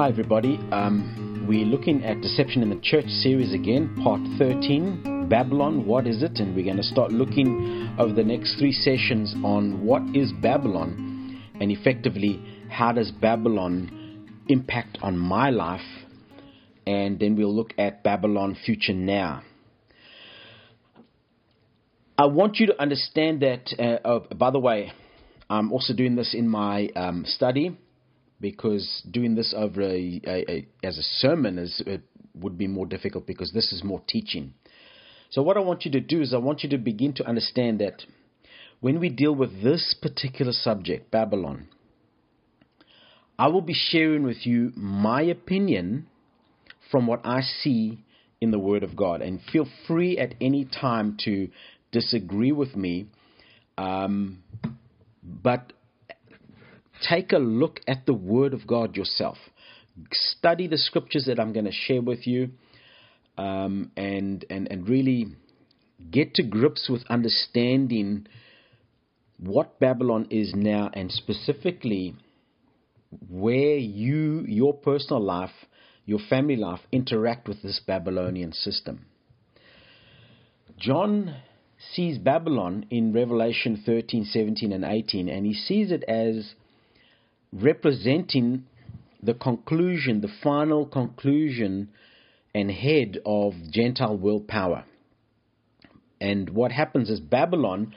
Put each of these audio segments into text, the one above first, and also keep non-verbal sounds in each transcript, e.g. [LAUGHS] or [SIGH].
Hi, everybody. Um, we're looking at Deception in the Church series again, part 13 Babylon, what is it? And we're going to start looking over the next three sessions on what is Babylon and effectively how does Babylon impact on my life. And then we'll look at Babylon future now. I want you to understand that, uh, oh, by the way, I'm also doing this in my um, study because doing this over a, a, a, as a sermon is it would be more difficult because this is more teaching. So what I want you to do is I want you to begin to understand that when we deal with this particular subject, Babylon, I will be sharing with you my opinion from what I see in the Word of God. And feel free at any time to disagree with me. Um, but take a look at the Word of God yourself. Study the scriptures that I'm going to share with you, um, and and and really get to grips with understanding what Babylon is now, and specifically where you, your personal life, your family life, interact with this Babylonian system. John sees Babylon in Revelation 13, 17, and 18, and he sees it as representing the conclusion, the final conclusion and head of Gentile world power. And what happens is Babylon,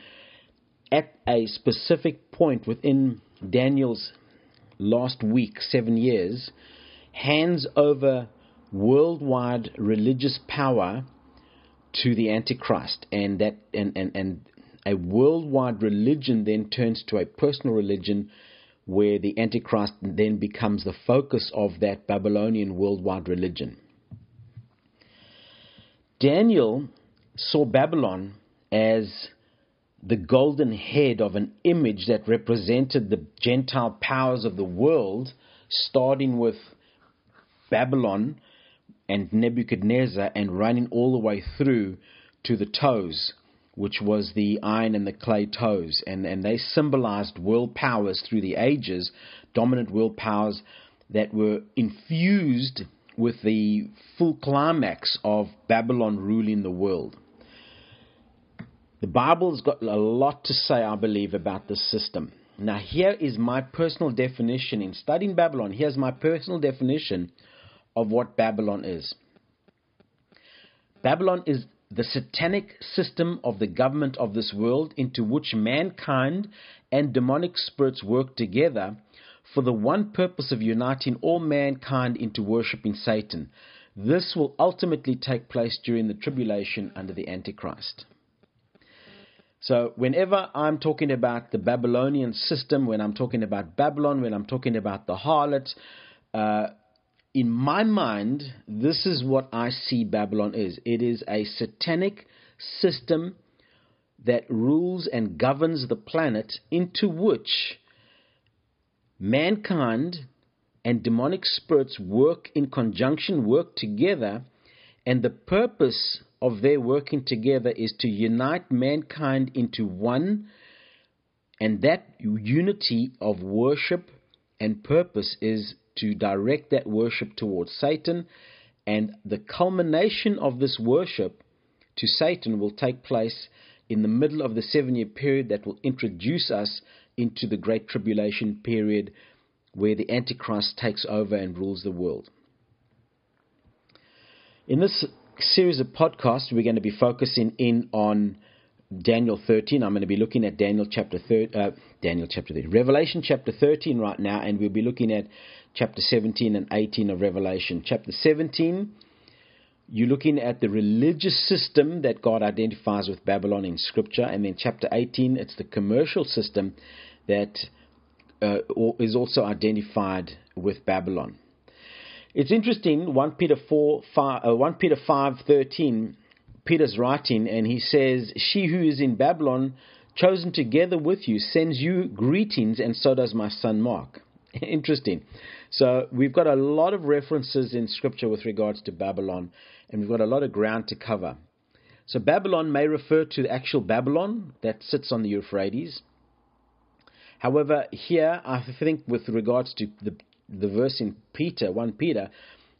at a specific point within Daniel's last week, seven years, hands over worldwide religious power to the Antichrist, and that and, and, and a worldwide religion then turns to a personal religion where the Antichrist then becomes the focus of that Babylonian worldwide religion. Daniel saw Babylon as the golden head of an image that represented the Gentile powers of the world, starting with Babylon and Nebuchadnezzar and running all the way through to the toes which was the iron and the clay toes. And, and they symbolized world powers through the ages, dominant world powers that were infused with the full climax of Babylon ruling the world. The Bible's got a lot to say, I believe, about this system. Now, here is my personal definition. In studying Babylon, here's my personal definition of what Babylon is. Babylon is the satanic system of the government of this world into which mankind and demonic spirits work together for the one purpose of uniting all mankind into worshipping Satan. This will ultimately take place during the tribulation under the Antichrist. So, whenever I'm talking about the Babylonian system, when I'm talking about Babylon, when I'm talking about the harlot, uh, in my mind, this is what I see Babylon is. It is a satanic system that rules and governs the planet into which mankind and demonic spirits work in conjunction, work together, and the purpose of their working together is to unite mankind into one, and that unity of worship and purpose is to direct that worship towards Satan, and the culmination of this worship to Satan will take place in the middle of the seven year period that will introduce us into the Great Tribulation period where the Antichrist takes over and rules the world. In this series of podcasts, we're going to be focusing in on Daniel 13. I'm going to be looking at Daniel chapter thir- uh, Daniel chapter 13, Revelation chapter 13 right now, and we'll be looking at chapter 17 and 18 of Revelation. Chapter 17, you're looking at the religious system that God identifies with Babylon in Scripture, and then chapter 18, it's the commercial system that uh, is also identified with Babylon. It's interesting. 1 Peter 4, 5, uh, 1 Peter 5, 13 Peter's writing, and he says, She who is in Babylon, chosen together with you, sends you greetings, and so does my son Mark. [LAUGHS] Interesting. So we've got a lot of references in Scripture with regards to Babylon, and we've got a lot of ground to cover. So Babylon may refer to the actual Babylon that sits on the Euphrates. However, here I think with regards to the the verse in Peter, 1 Peter,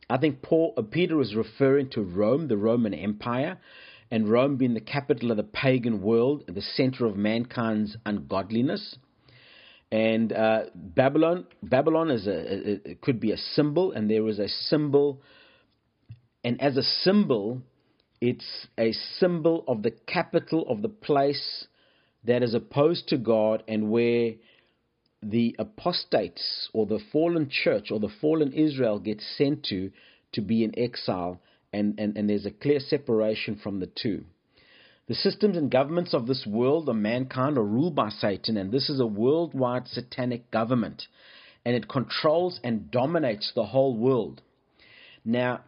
I think Paul, uh, Peter is referring to Rome, the Roman Empire, and Rome being the capital of the pagan world, the center of mankind's ungodliness. And uh, Babylon, Babylon is a, it could be a symbol, and there is a symbol, and as a symbol, it's a symbol of the capital of the place that is opposed to God and where the apostates or the fallen church or the fallen Israel gets sent to to be in exile, and, and, and there's a clear separation from the two. The systems and governments of this world of mankind are ruled by Satan, and this is a worldwide satanic government, and it controls and dominates the whole world. Now,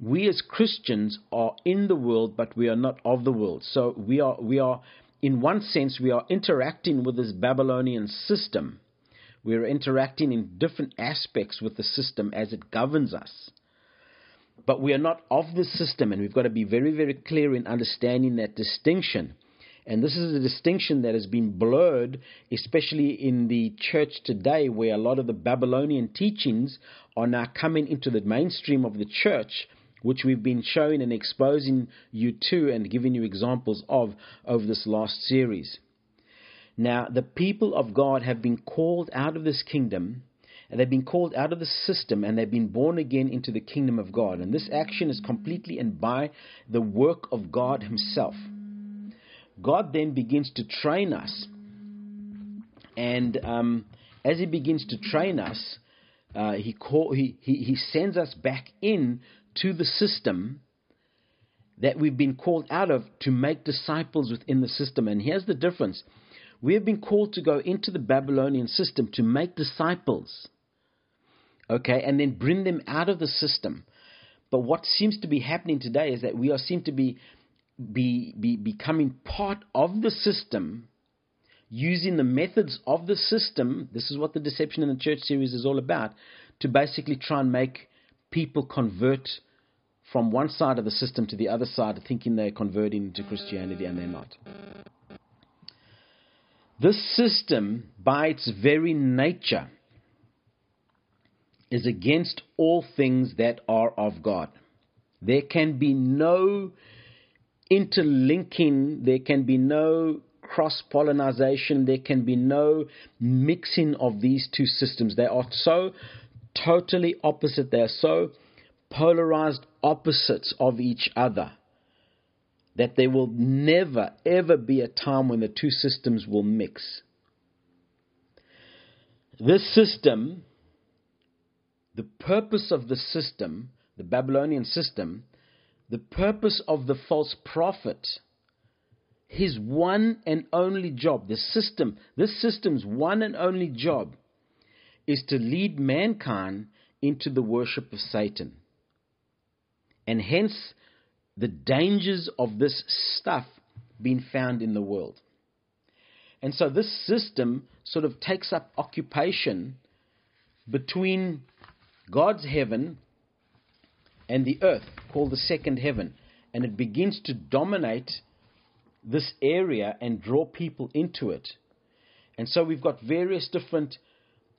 we as Christians are in the world, but we are not of the world. So we are we are in one sense, we are interacting with this Babylonian system. We are interacting in different aspects with the system as it governs us. But we are not of the system, and we've got to be very, very clear in understanding that distinction. And this is a distinction that has been blurred, especially in the church today, where a lot of the Babylonian teachings are now coming into the mainstream of the church which we've been showing and exposing you to and giving you examples of over this last series. Now, the people of God have been called out of this kingdom, and they've been called out of the system, and they've been born again into the kingdom of God. And this action is completely and by the work of God Himself. God then begins to train us, and um, as He begins to train us, uh, he, call, he, he, he sends us back in to the system that we've been called out of to make disciples within the system. And here's the difference we have been called to go into the Babylonian system to make disciples, okay, and then bring them out of the system. But what seems to be happening today is that we are seem to be, be, be becoming part of the system, using the methods of the system. This is what the Deception in the Church series is all about, to basically try and make people convert from one side of the system to the other side, thinking they're converting to Christianity and they're not. This system, by its very nature, is against all things that are of God. There can be no interlinking, there can be no cross pollination, there can be no mixing of these two systems. They are so totally opposite, they are so polarized opposites of each other. That there will never, ever be a time when the two systems will mix. This system, the purpose of the system, the Babylonian system, the purpose of the false prophet, his one and only job, the system, this system's one and only job is to lead mankind into the worship of Satan and hence the dangers of this stuff being found in the world. And so this system sort of takes up occupation between God's heaven and the earth, called the second heaven, and it begins to dominate this area and draw people into it. And so we've got various different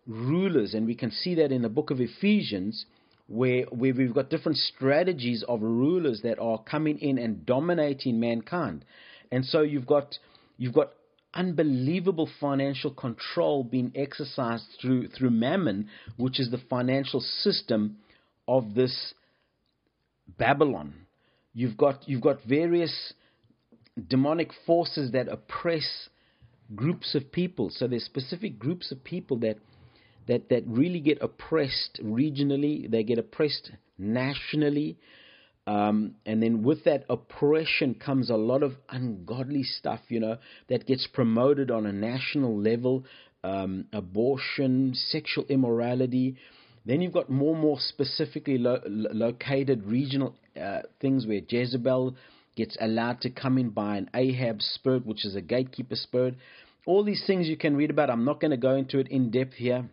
rulers, and we can see that in the book of Ephesians where, where we've got different strategies of rulers that are coming in and dominating mankind. And so you've got you've got unbelievable financial control being exercised through through mammon, which is the financial system of this Babylon. You've got you've got various demonic forces that oppress groups of people. So there's specific groups of people that that, that really get oppressed regionally, they get oppressed nationally. Um, and then with that oppression comes a lot of ungodly stuff, you know, that gets promoted on a national level um, abortion, sexual immorality. Then you've got more and more specifically lo- located regional uh, things where Jezebel gets allowed to come in by an Ahab spirit, which is a gatekeeper spirit. All these things you can read about. I'm not going to go into it in depth here.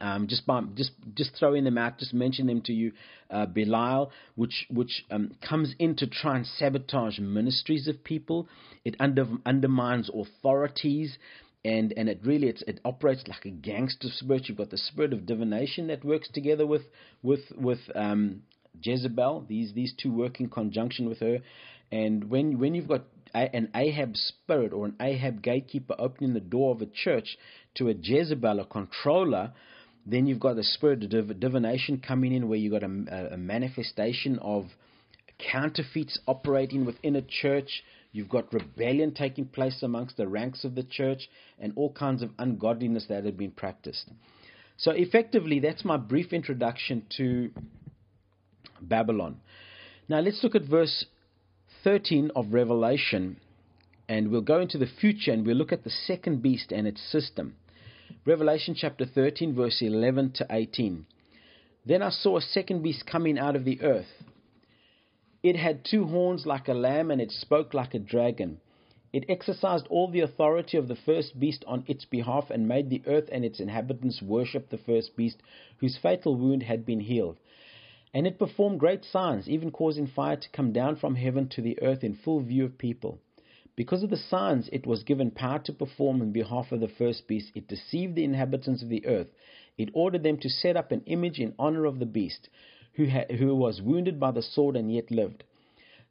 Um, just by, just just throwing them out, just mention them to you. Uh, Belial, which which um, comes in to try and sabotage ministries of people. It under, undermines authorities. and and it really it operates like a gangster spirit. You've got the spirit of divination that works together with with with um, Jezebel. These these two work in conjunction with her, and when when you've got an Ahab spirit or an Ahab gatekeeper opening the door of a church to a Jezebel, a controller, then you've got the spirit of div- divination coming in, where you've got a, a manifestation of counterfeits operating within a church. You've got rebellion taking place amongst the ranks of the church and all kinds of ungodliness that had been practiced. So, effectively, that's my brief introduction to Babylon. Now, let's look at verse 13 of Revelation, and we'll go into the future and we'll look at the second beast and its system. Revelation chapter 13, verse 11 to 18. Then I saw a second beast coming out of the earth. It had two horns like a lamb, and it spoke like a dragon. It exercised all the authority of the first beast on its behalf, and made the earth and its inhabitants worship the first beast, whose fatal wound had been healed. And it performed great signs, even causing fire to come down from heaven to the earth in full view of people. Because of the signs it was given power to perform in behalf of the first beast, it deceived the inhabitants of the earth. It ordered them to set up an image in honor of the beast, who, who was wounded by the sword and yet lived.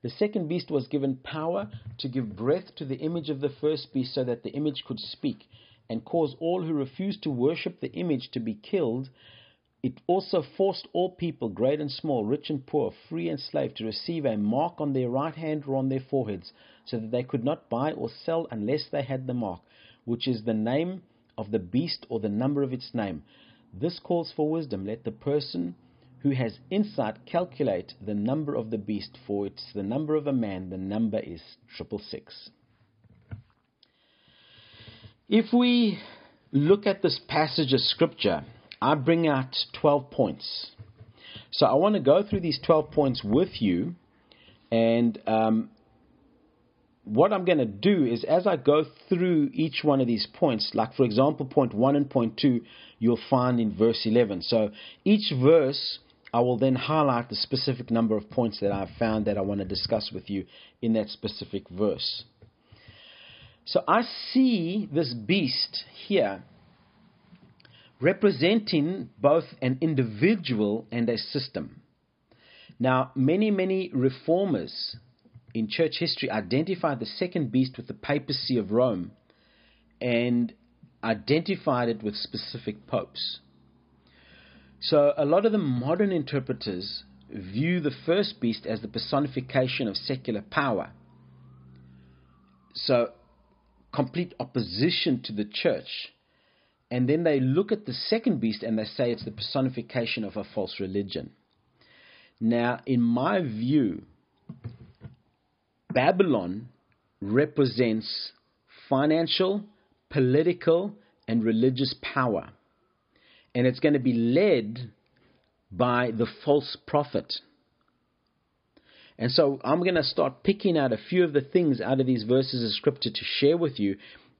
The second beast was given power to give breath to the image of the first beast so that the image could speak and cause all who refused to worship the image to be killed it also forced all people, great and small, rich and poor, free and slave, to receive a mark on their right hand or on their foreheads, so that they could not buy or sell unless they had the mark, which is the name of the beast or the number of its name. This calls for wisdom. Let the person who has insight calculate the number of the beast, for it's the number of a man, the number is triple six. If we look at this passage of scripture, I bring out 12 points. So I want to go through these 12 points with you. And um, what I'm going to do is, as I go through each one of these points, like for example, point 1 and point 2, you'll find in verse 11. So each verse, I will then highlight the specific number of points that I've found that I want to discuss with you in that specific verse. So I see this beast here representing both an individual and a system. Now, many, many reformers in church history identified the second beast with the papacy of Rome and identified it with specific popes. So, a lot of the modern interpreters view the first beast as the personification of secular power. So, complete opposition to the church and then they look at the second beast and they say it's the personification of a false religion. Now, in my view, Babylon represents financial, political, and religious power. And it's going to be led by the false prophet. And so I'm going to start picking out a few of the things out of these verses of scripture to share with you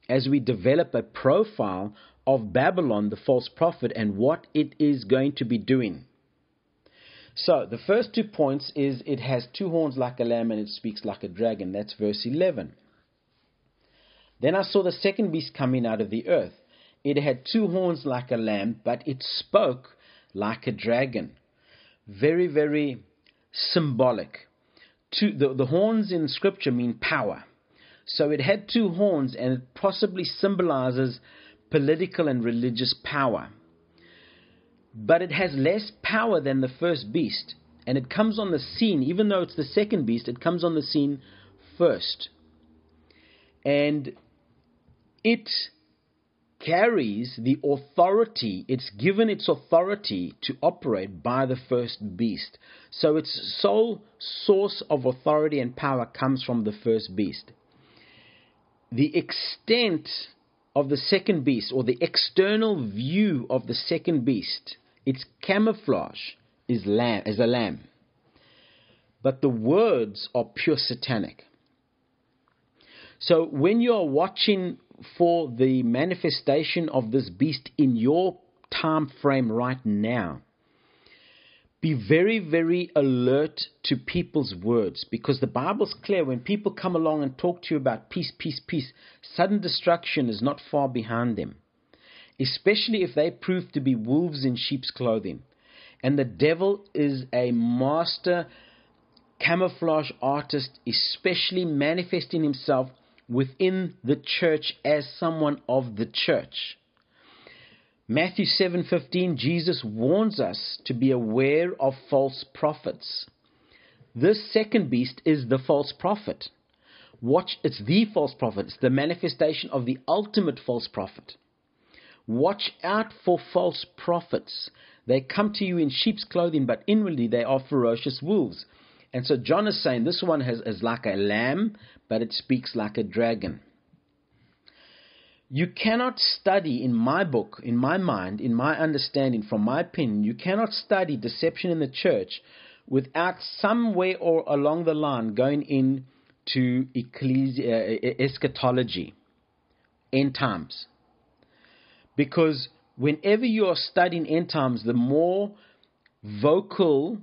as we develop a profile of Babylon, the false prophet, and what it is going to be doing. So, the first two points is it has two horns like a lamb and it speaks like a dragon. That's verse 11. Then I saw the second beast coming out of the earth. It had two horns like a lamb, but it spoke like a dragon. Very, very symbolic. Two, the, the horns in Scripture mean power. So it had two horns, and it possibly symbolizes political and religious power. But it has less power than the first beast, and it comes on the scene, even though it's the second beast, it comes on the scene first. And it carries the authority, it's given its authority to operate by the first beast. So its sole source of authority and power comes from the first beast. The extent of the second beast or the external view of the second beast, its camouflage is lamb is a lamb. But the words are pure satanic. So when you are watching for the manifestation of this beast in your time frame right now, be very, very alert to people's words because the Bible's clear. When people come along and talk to you about peace, peace, peace, sudden destruction is not far behind them, especially if they prove to be wolves in sheep's clothing. And the devil is a master camouflage artist, especially manifesting himself within the church as someone of the church. Matthew 7:15 Jesus warns us to be aware of false prophets. This second beast is the false prophet. Watch, it's the false prophet. It's the manifestation of the ultimate false prophet. Watch out for false prophets. They come to you in sheep's clothing, but inwardly they are ferocious wolves. And so John is saying this one has, is like a lamb, but it speaks like a dragon. You cannot study, in my book, in my mind, in my understanding, from my opinion, you cannot study deception in the church without some way or along the line going into ecclesi- uh, eschatology, end times. Because whenever you are studying end times, the more vocal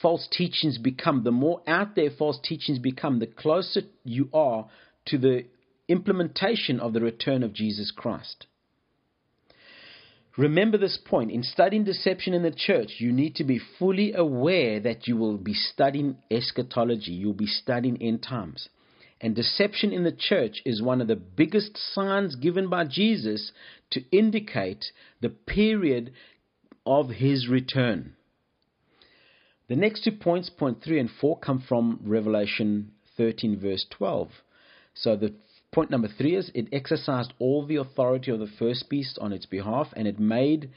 false teachings become, the more out there false teachings become, the closer you are to the implementation of the return of Jesus Christ. Remember this point. In studying deception in the church, you need to be fully aware that you will be studying eschatology, you'll be studying end times. And deception in the church is one of the biggest signs given by Jesus to indicate the period of his return. The next two points, point 3 and 4, come from Revelation 13, verse 12. So the Point number three is it exercised all the authority of the first beast on its behalf, and it made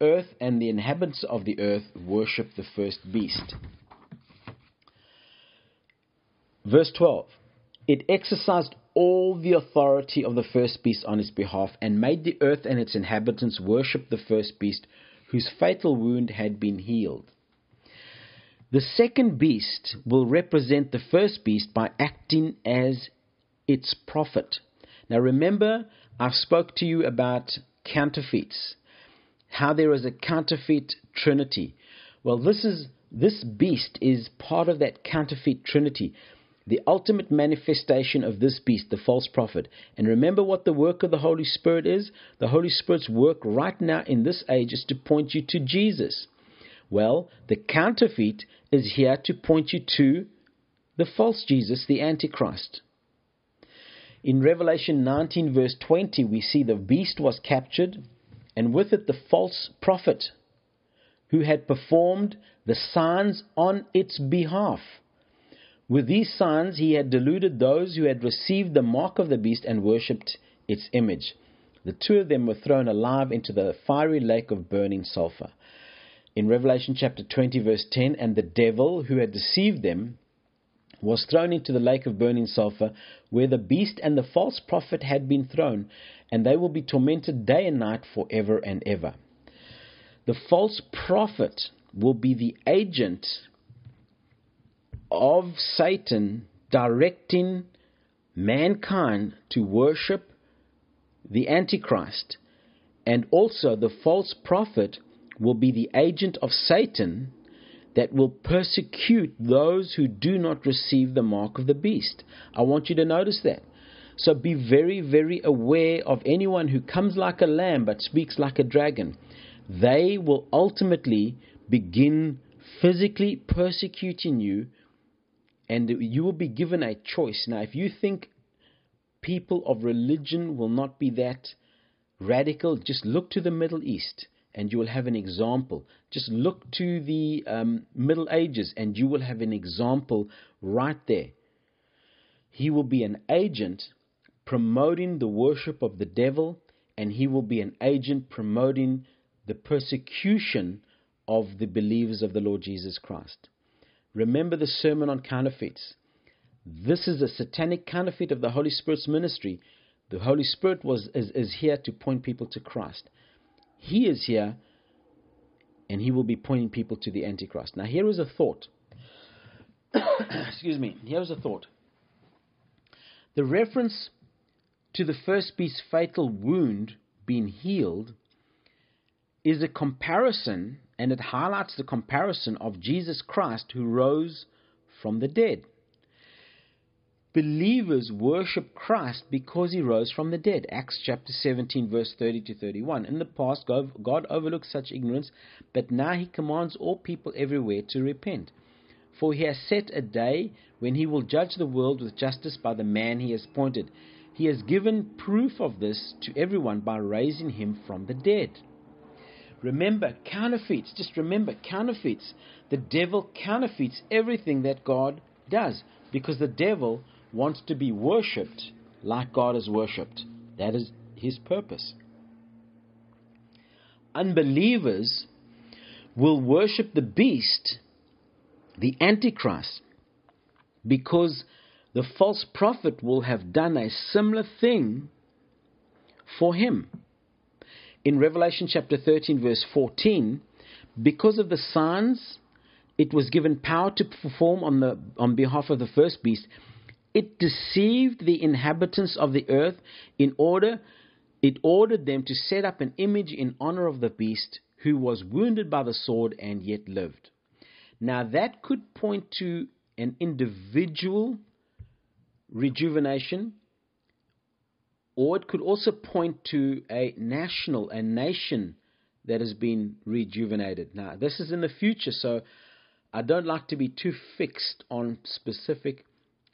earth and the inhabitants of the earth worship the first beast. Verse 12 It exercised all the authority of the first beast on its behalf, and made the earth and its inhabitants worship the first beast, whose fatal wound had been healed. The second beast will represent the first beast by acting as its prophet. Now remember, I spoke to you about counterfeits, how there is a counterfeit trinity. Well, this is this beast is part of that counterfeit trinity, the ultimate manifestation of this beast, the false prophet. And remember what the work of the Holy Spirit is? The Holy Spirit's work right now in this age is to point you to Jesus. Well, the counterfeit is here to point you to the false Jesus, the Antichrist. In Revelation 19, verse 20, we see the beast was captured, and with it the false prophet who had performed the signs on its behalf. With these signs, he had deluded those who had received the mark of the beast and worshipped its image. The two of them were thrown alive into the fiery lake of burning sulfur. In Revelation chapter 20, verse 10, and the devil who had deceived them was thrown into the lake of burning sulfur, where the beast and the false prophet had been thrown, and they will be tormented day and night for ever and ever. The false prophet will be the agent of Satan directing mankind to worship the Antichrist. And also, the false prophet will be the agent of Satan that will persecute those who do not receive the mark of the beast. I want you to notice that. So be very, very aware of anyone who comes like a lamb but speaks like a dragon. They will ultimately begin physically persecuting you, and you will be given a choice. Now, if you think people of religion will not be that radical, just look to the Middle East and you will have an example. Just look to the um, Middle Ages and you will have an example right there. He will be an agent promoting the worship of the devil, and he will be an agent promoting the persecution of the believers of the Lord Jesus Christ. Remember the sermon on counterfeits. This is a satanic counterfeit of the Holy Spirit's ministry. The Holy Spirit was is, is here to point people to Christ. He is here and he will be pointing people to the Antichrist. Now, here is a thought. [COUGHS] Excuse me. Here is a thought. The reference to the first beast's fatal wound being healed is a comparison and it highlights the comparison of Jesus Christ who rose from the dead. Believers worship Christ because he rose from the dead. Acts chapter 17, verse 30 to 31. In the past, God overlooked such ignorance, but now he commands all people everywhere to repent. For he has set a day when he will judge the world with justice by the man he has appointed. He has given proof of this to everyone by raising him from the dead. Remember, counterfeits. Just remember, counterfeits. The devil counterfeits everything that God does because the devil wants to be worshipped like God is worshipped. That is his purpose. Unbelievers will worship the beast, the Antichrist, because the false prophet will have done a similar thing for him. In Revelation chapter 13, verse 14, because of the signs it was given power to perform on, the, on behalf of the first beast, it deceived the inhabitants of the earth in order it ordered them to set up an image in honor of the beast who was wounded by the sword and yet lived. Now that could point to an individual rejuvenation, or it could also point to a national, a nation that has been rejuvenated. Now, this is in the future, so I don't like to be too fixed on specific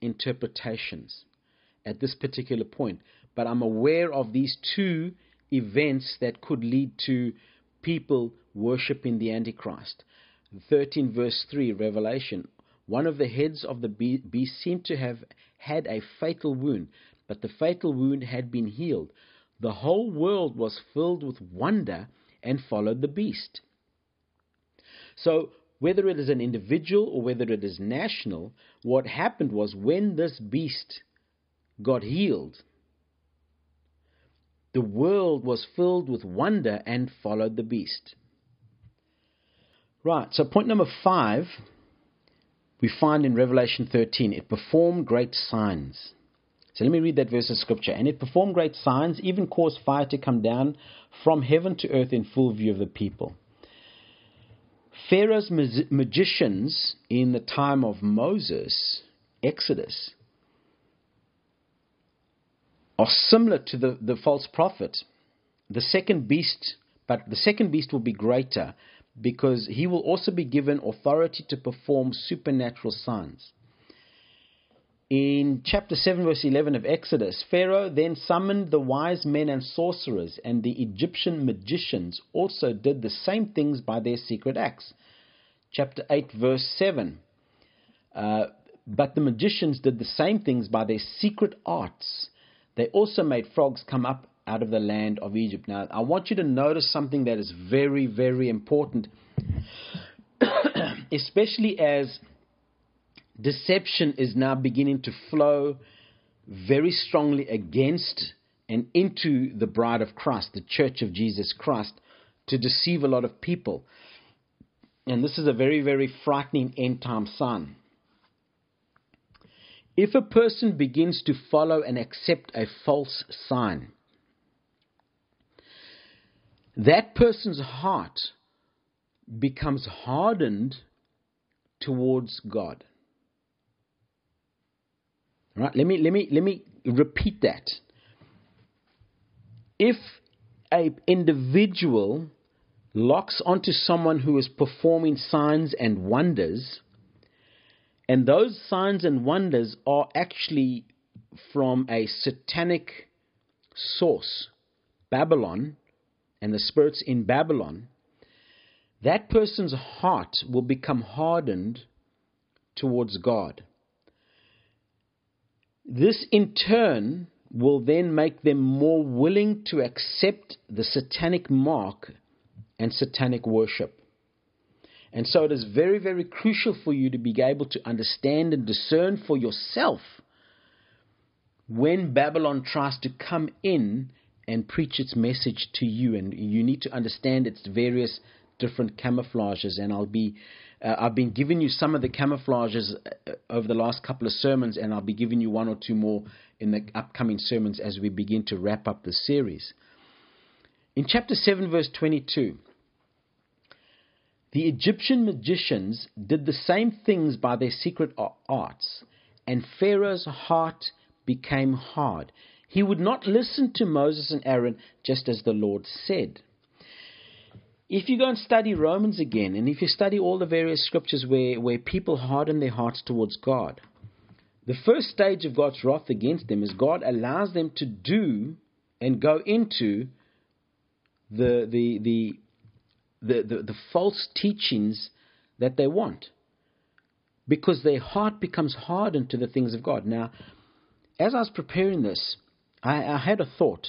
interpretations at this particular point, but I'm aware of these two events that could lead to people worshipping the Antichrist. 13 verse 3, Revelation. One of the heads of the beast seemed to have had a fatal wound, but the fatal wound had been healed. The whole world was filled with wonder and followed the beast. So, whether it is an individual or whether it is national, what happened was when this beast got healed, the world was filled with wonder and followed the beast. Right, so point number five we find in Revelation 13, it performed great signs. So let me read that verse of scripture. And it performed great signs, even caused fire to come down from heaven to earth in full view of the people. Pharaoh's magicians in the time of Moses, Exodus, are similar to the, the false prophet. The second beast, but the second beast will be greater because he will also be given authority to perform supernatural signs. In chapter 7, verse 11 of Exodus, Pharaoh then summoned the wise men and sorcerers, and the Egyptian magicians also did the same things by their secret acts. Chapter 8, verse 7. Uh, but the magicians did the same things by their secret arts. They also made frogs come up out of the land of Egypt. Now, I want you to notice something that is very, very important, [COUGHS] especially as deception is now beginning to flow very strongly against and into the bride of Christ, the church of Jesus Christ, to deceive a lot of people. And this is a very, very frightening end time sign. If a person begins to follow and accept a false sign, that person's heart becomes hardened towards God. Right? Let me let me let me repeat that. If a individual locks onto someone who is performing signs and wonders, and those signs and wonders are actually from a satanic source, Babylon, and the spirits in Babylon, that person's heart will become hardened towards God. This in turn will then make them more willing to accept the satanic mark and satanic worship. And so it is very, very crucial for you to be able to understand and discern for yourself when Babylon tries to come in and preach its message to you. And you need to understand its various different camouflages. And I'll be, uh, I've been giving you some of the camouflages uh, over the last couple of sermons, and I'll be giving you one or two more in the upcoming sermons as we begin to wrap up the series. In chapter 7, verse 22, The Egyptian magicians did the same things by their secret arts, and Pharaoh's heart became hard. He would not listen to Moses and Aaron just as the Lord said. If you go and study Romans again, and if you study all the various scriptures where, where people harden their hearts towards God, the first stage of God's wrath against them is God allows them to do and go into the, the, the, the, the, the false teachings that they want because their heart becomes hardened to the things of God. Now, as I was preparing this, I, I, had a thought.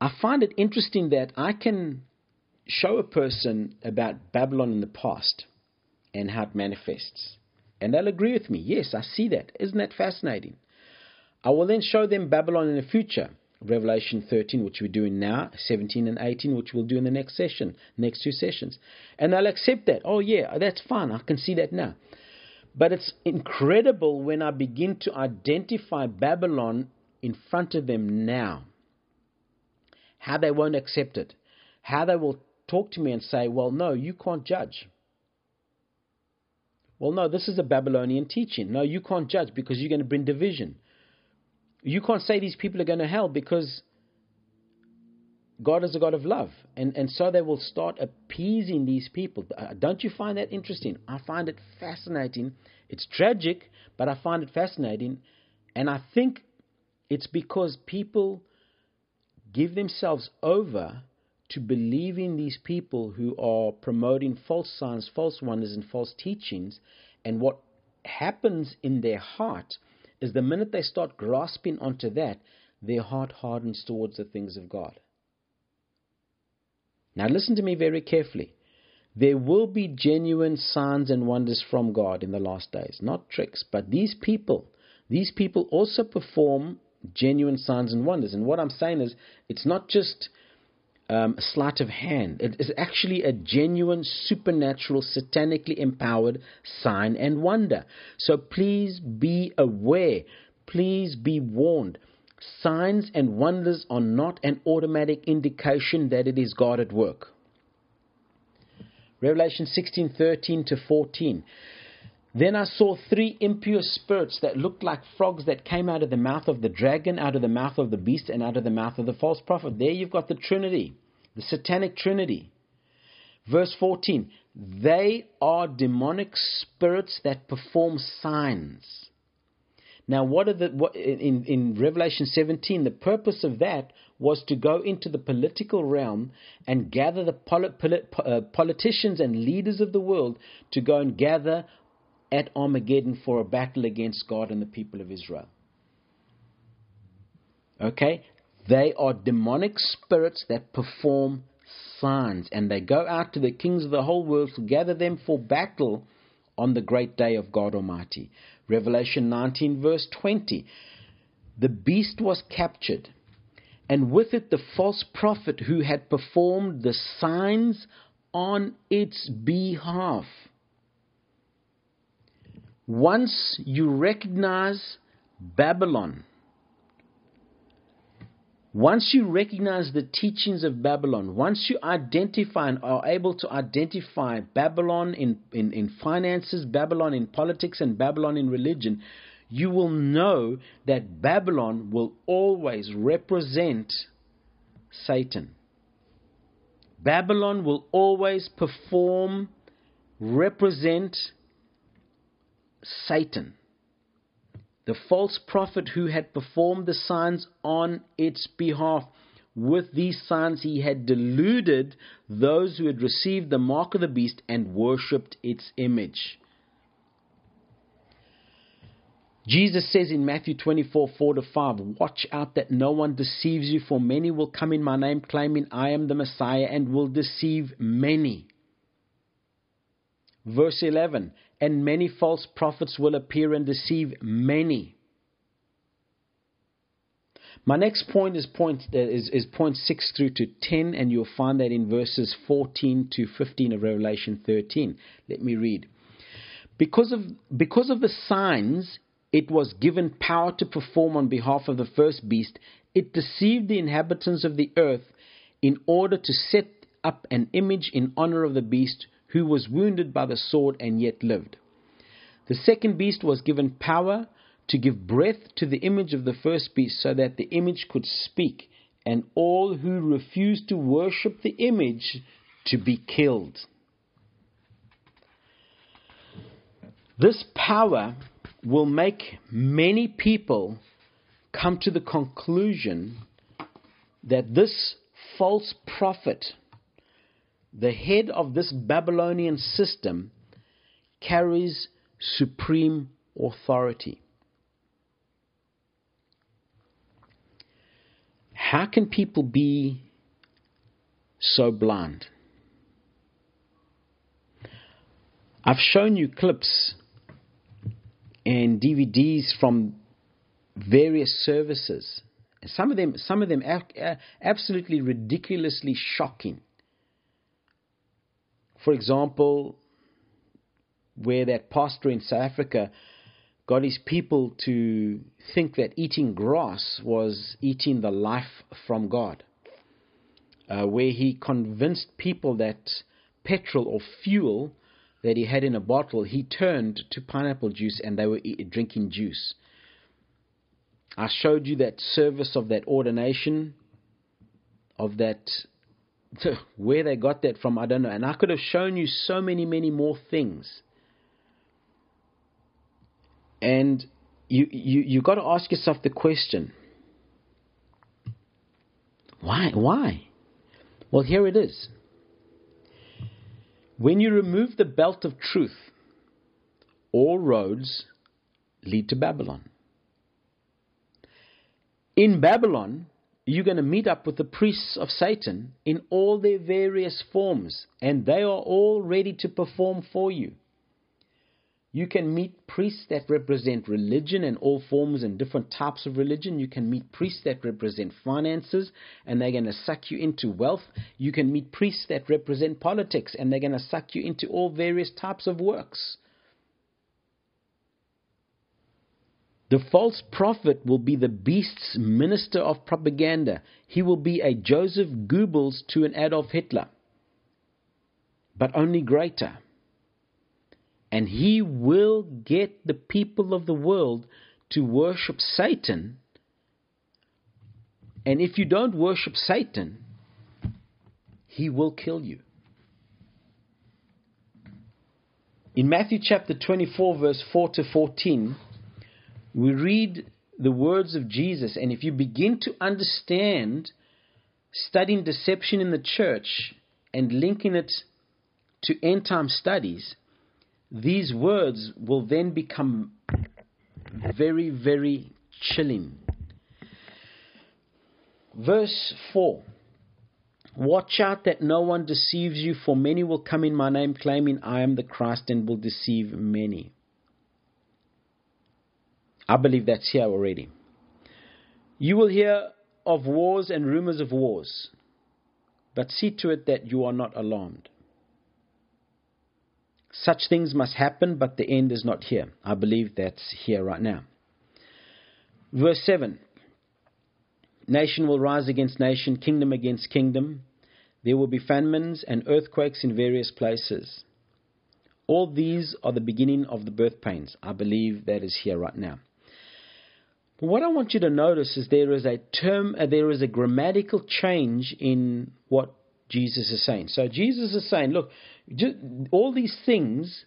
I find it interesting that I can show a person about Babylon in the past and how it manifests. And they'll agree with me. Yes, I see that. Isn't that fascinating? I will then show them Babylon in the future. Revelation 13, which we're doing now, 17 and 18, which we'll do in the next session, next two sessions. And they'll accept that. Oh, yeah, that's fine. I can see that now. But it's incredible when I begin to identify Babylon in front of them now. How they won't accept it. How they will talk to me and say, well, no, you can't judge. Well, no, this is a Babylonian teaching. No, you can't judge because you're going to bring division. You can't say these people are going to hell because God is a God of love. And, and so they will start appeasing these people. Uh, don't you find that interesting? I find it fascinating. It's tragic, but I find it fascinating. And I think it's because people give themselves over to believing these people who are promoting false signs, false wonders, and false teachings. And what happens in their heart is the minute they start grasping onto that, their heart hardens towards the things of God. Now, listen to me very carefully. There will be genuine signs and wonders from God in the last days, not tricks. But these people, these people also perform genuine signs and wonders. And what I'm saying is, it's not just um, sleight of hand. It is actually a genuine, supernatural, satanically empowered sign and wonder. So please be aware. Please be warned. Signs and wonders are not an automatic indication that it is God at work. Revelation 16 13 to 14. Then I saw three impure spirits that looked like frogs that came out of the mouth of the dragon, out of the mouth of the beast, and out of the mouth of the false prophet. There you've got the Trinity, the satanic Trinity. Verse 14 They are demonic spirits that perform signs. Now, what are the what, in in Revelation 17? The purpose of that was to go into the political realm and gather the polit, polit, uh, politicians and leaders of the world to go and gather at Armageddon for a battle against God and the people of Israel. Okay? They are demonic spirits that perform signs, and they go out to the kings of the whole world to gather them for battle on the great day of God Almighty. Revelation 19, verse 20. The beast was captured, and with it the false prophet who had performed the signs on its behalf. Once you recognize Babylon, once you recognize the teachings of Babylon, once you identify and are able to identify Babylon in, in, in finances, Babylon in politics, and Babylon in religion, you will know that Babylon will always represent Satan. Babylon will always perform, represent Satan, the false prophet who had performed the signs on its behalf. With these signs, he had deluded those who had received the mark of the beast and worshipped its image. Jesus says in Matthew 24 4 to 5, Watch out that no one deceives you, for many will come in my name, claiming I am the Messiah, and will deceive many. Verse 11 And many false prophets will appear and deceive many. My next point is point uh, is, is point six through to ten, and you'll find that in verses fourteen to fifteen of Revelation thirteen. Let me read. Because of because of the signs it was given power to perform on behalf of the first beast, it deceived the inhabitants of the earth in order to set up an image in honor of the beast who was wounded by the sword and yet lived. The second beast was given power to give breath to the image of the first beast so that the image could speak, and all who refused to worship the image to be killed. This power will make many people come to the conclusion that this false prophet, the head of this Babylonian system, carries supreme authority. How can people be so blind? I've shown you clips and DVDs from various services. Some of them, some of them, absolutely ridiculously shocking. For example, where that pastor in South Africa got his people to think that eating grass was eating the life from God. Uh, where he convinced people that petrol or fuel that he had in a bottle, he turned to pineapple juice and they were drinking juice. I showed you that service of that ordination, of that, where they got that from, I don't know. And I could have shown you so many, many more things. And you you you got to ask yourself the question why why well here it is when you remove the belt of truth all roads lead to babylon in babylon you're going to meet up with the priests of satan in all their various forms and they are all ready to perform for you you can meet priests that represent religion and all forms and different types of religion. You can meet priests that represent finances and they're going to suck you into wealth. You can meet priests that represent politics and they're going to suck you into all various types of works. The false prophet will be the beast's minister of propaganda. He will be a Joseph Goebbels to an Adolf Hitler, but only greater. And he will get the people of the world to worship Satan. And if you don't worship Satan, he will kill you. In Matthew chapter 24, verse 4 to 14, we read the words of Jesus. And if you begin to understand studying deception in the church and linking it to end time studies, these words will then become very, very chilling. Verse 4 Watch out that no one deceives you, for many will come in my name, claiming I am the Christ, and will deceive many. I believe that's here already. You will hear of wars and rumors of wars, but see to it that you are not alarmed. Such things must happen, but the end is not here. I believe that's here right now. Verse 7 Nation will rise against nation, kingdom against kingdom. There will be famines and earthquakes in various places. All these are the beginning of the birth pains. I believe that is here right now. What I want you to notice is there is a term, uh, there is a grammatical change in what Jesus is saying. So Jesus is saying, look, just, all these things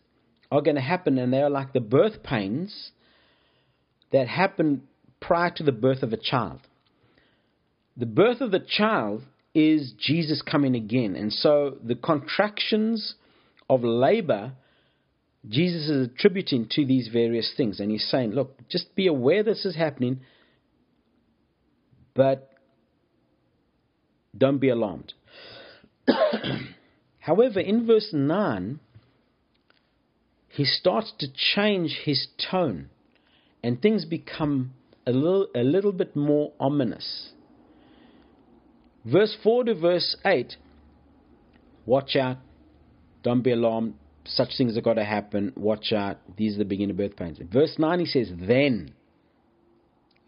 are going to happen, and they are like the birth pains that happen prior to the birth of a child. The birth of the child is Jesus coming again. And so the contractions of labor, Jesus is attributing to these various things. And he's saying, look, just be aware this is happening, but don't be alarmed. [COUGHS] However, in verse 9, he starts to change his tone and things become a little, a little bit more ominous. Verse 4 to verse 8 watch out, don't be alarmed, such things have got to happen, watch out, these are the beginning of birth pains. verse 9 he says, then,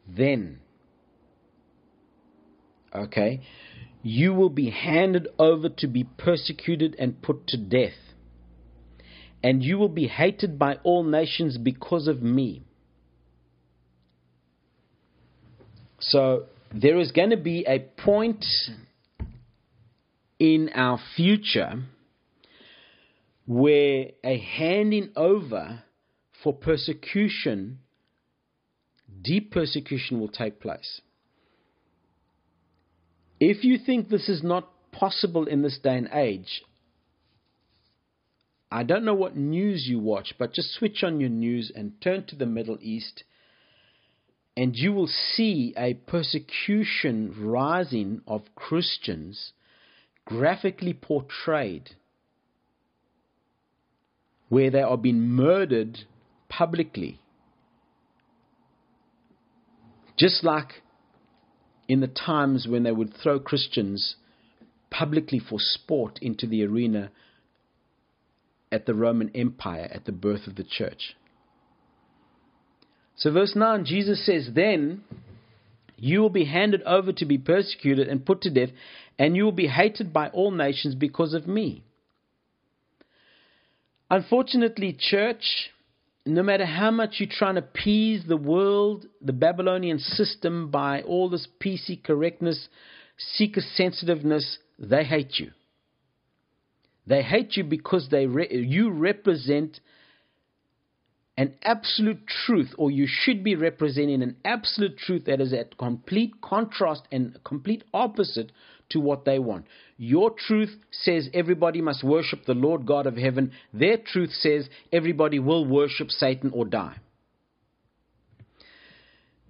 then. Okay? you will be handed over to be persecuted and put to death. and you will be hated by all nations because of me. So there is going to be a point in our future where a handing over for persecution, deep persecution, will take place. If you think this is not possible in this day and age, I don't know what news you watch, but just switch on your news and turn to the Middle East, and you will see a persecution rising of Christians graphically portrayed, where they are being murdered publicly. Just like in the times when they would throw Christians publicly for sport into the arena at the Roman Empire at the birth of the church. So, verse 9, Jesus says, Then you will be handed over to be persecuted and put to death, and you will be hated by all nations because of me. Unfortunately, church, no matter how much you try to appease the world, the Babylonian system by all this PC correctness, seeker sensitiveness, they hate you. They hate you because they re- you represent an absolute truth, or you should be representing an absolute truth that is at complete contrast and complete opposite to what they want. Your truth says everybody must worship the Lord God of heaven. Their truth says everybody will worship Satan or die.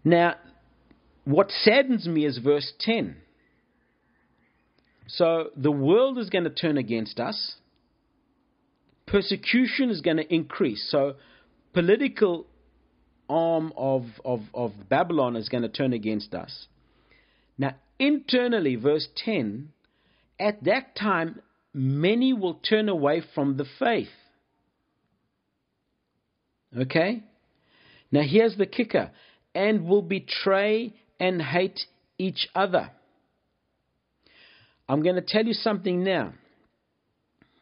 Now, what saddens me is verse 10. So the world is going to turn against us. Persecution is going to increase. So political arm of, of, of Babylon is going to turn against us. Now, internally, verse 10, at that time, many will turn away from the faith. Okay? Now, here's the kicker and will betray and hate each other. I'm going to tell you something now.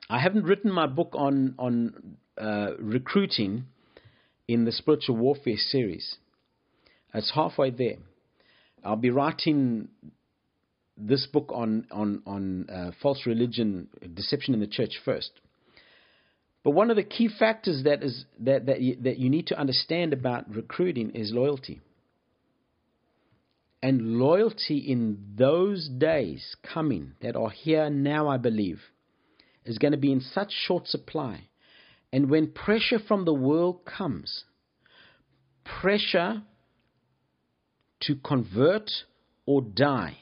I haven't written my book on on uh, recruiting in the spiritual warfare series. It's halfway there. I'll be writing this book on on on uh, false religion, deception in the church first. But one of the key factors that is that that you, that you need to understand about recruiting is loyalty. And loyalty in those days coming that are here now, I believe, is going to be in such short supply. And when pressure from the world comes, pressure to convert or die,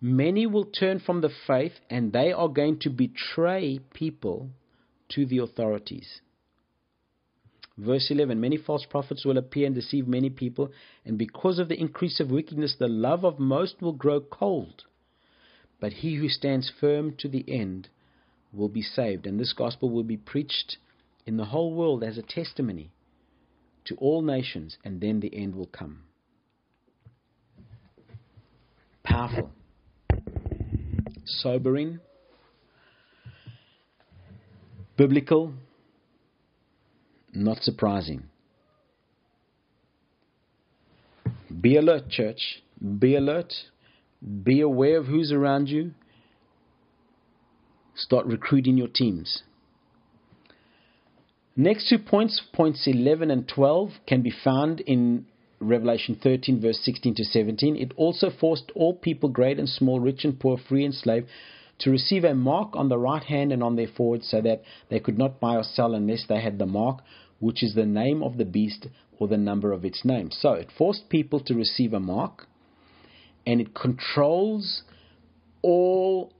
many will turn from the faith and they are going to betray people to the authorities. Verse 11 Many false prophets will appear and deceive many people, and because of the increase of wickedness, the love of most will grow cold. But he who stands firm to the end will be saved. And this gospel will be preached in the whole world as a testimony to all nations, and then the end will come. Powerful, sobering, biblical not surprising. Be alert, church. Be alert. Be aware of who's around you. Start recruiting your teams. Next two points, points 11 and 12, can be found in Revelation 13, verse 16 to 17. It also forced all people, great and small, rich and poor, free and slave, to receive a mark on the right hand and on their forehead, so that they could not buy or sell unless they had the mark, which is the name of the beast or the number of its name. So it forced people to receive a mark, and it controls all,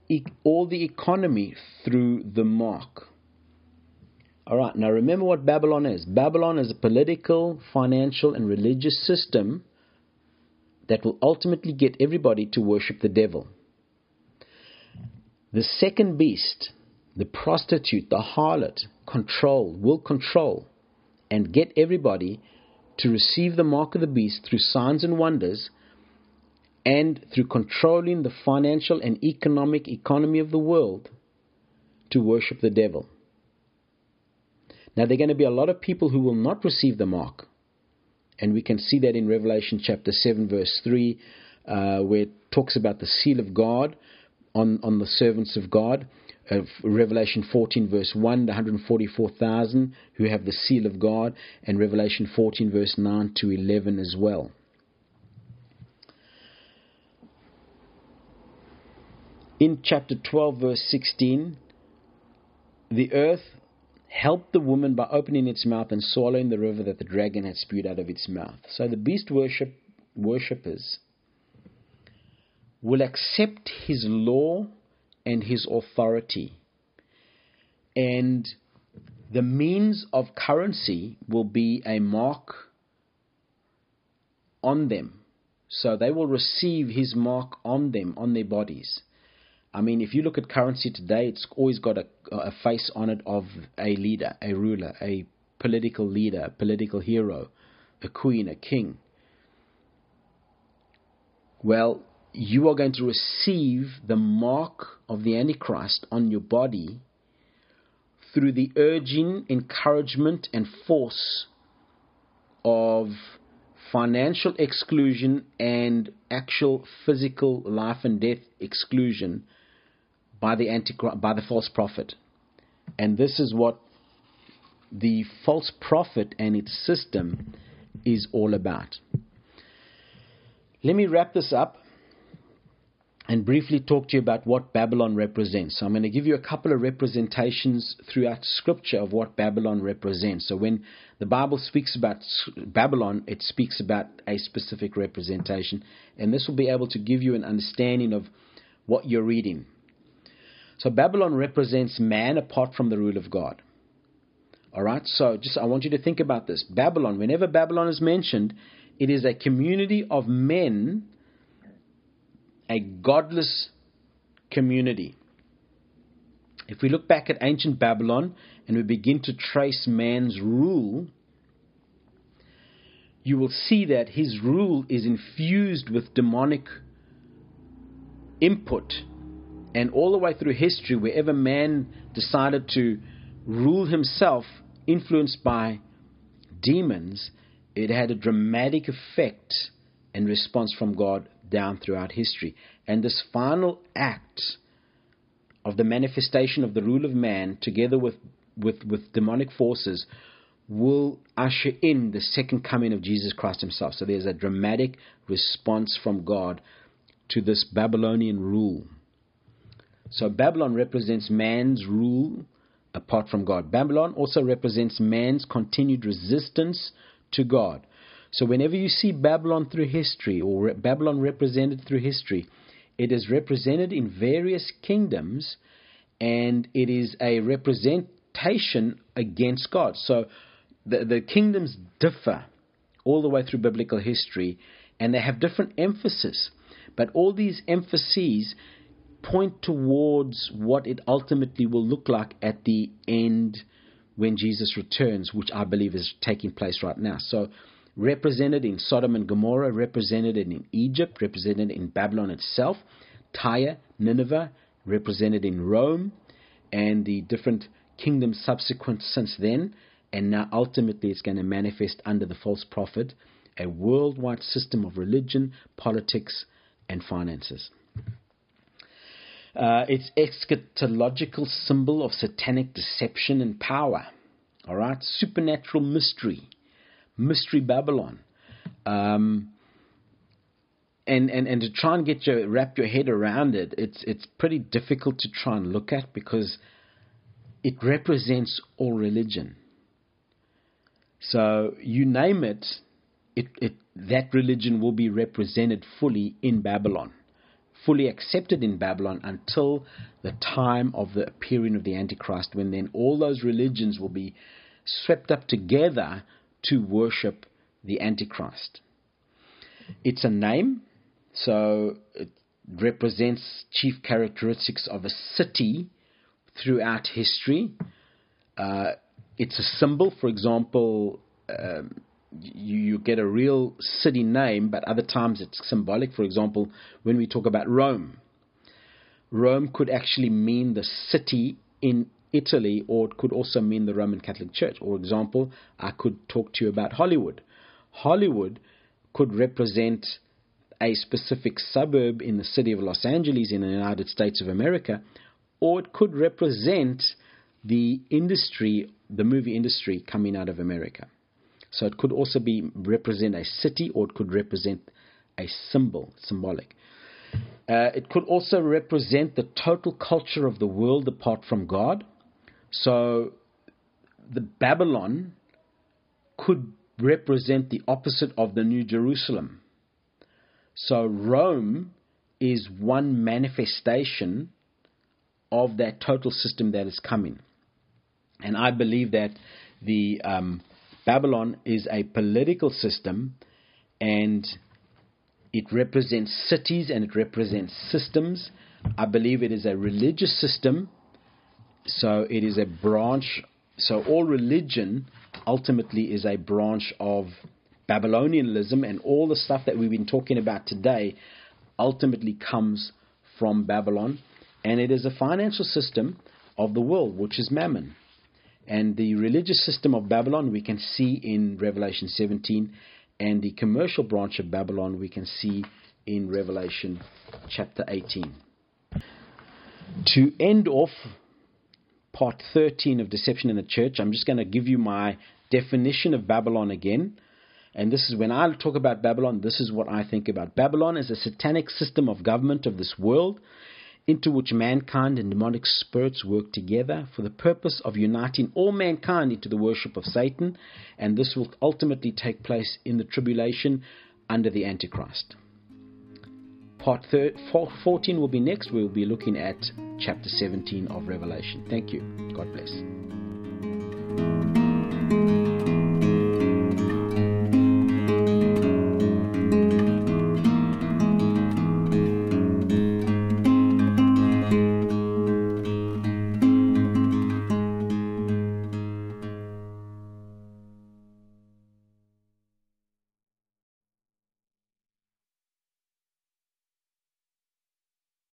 all the economy through the mark. All right, now remember what Babylon is. Babylon is a political, financial, and religious system that will ultimately get everybody to worship the devil. The second beast, the prostitute, the harlot, control, will control and get everybody to receive the mark of the beast through signs and wonders and through controlling the financial and economic economy of the world to worship the devil. Now, there are going to be a lot of people who will not receive the mark. And we can see that in Revelation chapter 7, verse 3, uh, where it talks about the seal of God on, on the servants of God. Uh, Revelation 14, verse 1, the 144,000 who have the seal of God, and Revelation 14, verse 9 to 11 as well. In chapter 12, verse 16, the earth helped the woman by opening its mouth and swallowing the river that the dragon had spewed out of its mouth. So the beast worship worshippers will accept his law and his authority. And the means of currency will be a mark on them. So they will receive his mark on them, on their bodies. I mean, if you look at currency today, it's always got a, a face on it of a leader, a ruler, a political leader, a political hero, a queen, a king. Well, you are going to receive the mark of the Antichrist on your body through the urging, encouragement, and force of financial exclusion and actual physical life and death exclusion by the antichrist, by the false prophet. And this is what the false prophet and its system is all about. Let me wrap this up and briefly talk to you about what Babylon represents. So I'm going to give you a couple of representations throughout Scripture of what Babylon represents. So when the Bible speaks about Babylon, it speaks about a specific representation, and this will be able to give you an understanding of what you're reading. So Babylon represents man apart from the rule of God. All right, so just I want you to think about this. Babylon, whenever Babylon is mentioned, it is a community of men a godless community. If we look back at ancient Babylon and we begin to trace man's rule, you will see that his rule is infused with demonic input. And all the way through history, wherever man decided to rule himself, influenced by demons, it had a dramatic effect and response from God down throughout history. And this final act of the manifestation of the rule of man, together with, with, with demonic forces, will usher in the second coming of Jesus Christ himself. So there's a dramatic response from God to this Babylonian rule. So Babylon represents man's rule apart from God. Babylon also represents man's continued resistance to God. So whenever you see Babylon through history or Babylon represented through history, it is represented in various kingdoms and it is a representation against God. So the, the kingdoms differ all the way through biblical history and they have different emphasis. But all these emphases point towards what it ultimately will look like at the end when Jesus returns, which I believe is taking place right now. So represented in Sodom and Gomorrah, represented in Egypt, represented in Babylon itself, Tyre, Nineveh, represented in Rome, and the different kingdoms subsequent since then. And now ultimately it's going to manifest under the false prophet a worldwide system of religion, politics, and finances. Uh, it's eschatological symbol of satanic deception and power. All right, supernatural mystery Mystery Babylon. Um, and, and, and to try and get your wrap your head around it, it's it's pretty difficult to try and look at because it represents all religion. So you name it, it, it that religion will be represented fully in Babylon, fully accepted in Babylon until the time of the appearing of the Antichrist, when then all those religions will be swept up together to worship the Antichrist. It's a name, so it represents chief characteristics of a city throughout history. Uh, it's a symbol, for example, um, you, you, get a real city name, but other times it's symbolic. For example, when we talk about Rome, Rome could actually mean the city in Italy, or it could also mean the Roman Catholic Church. For example, I could talk to you about Hollywood. Hollywood could represent a specific suburb in the city of Los Angeles in the United States of America, or it could represent the industry, the movie industry coming out of America. So it could also be represent a city, or it could represent a symbol, symbolic. Uh, it could also represent the total culture of the world apart from God. So the Babylon could represent the opposite of the New Jerusalem. So Rome is one manifestation of that total system that is coming. And I believe that the um, Babylon is a political system and it represents cities and it represents systems. I believe it is a religious system, so it is a branch. So all religion ultimately is a branch of Babylonianism, and all the stuff that we've been talking about today ultimately comes from Babylon, and it is a financial system of the world, which is mammon. And the religious system of Babylon we can see in Revelation 17, and the commercial branch of Babylon we can see in Revelation chapter 18. To end off part 13 of Deception in the Church, I'm just going to give you my definition of Babylon again. And this is when I talk about Babylon, this is what I think about. Babylon is a satanic system of government of this world into which mankind and demonic spirits work together for the purpose of uniting all mankind into the worship of Satan, and this will ultimately take place in the tribulation under the Antichrist. Part 14 will be next. We'll be looking at chapter 17 of Revelation. Thank you. God bless.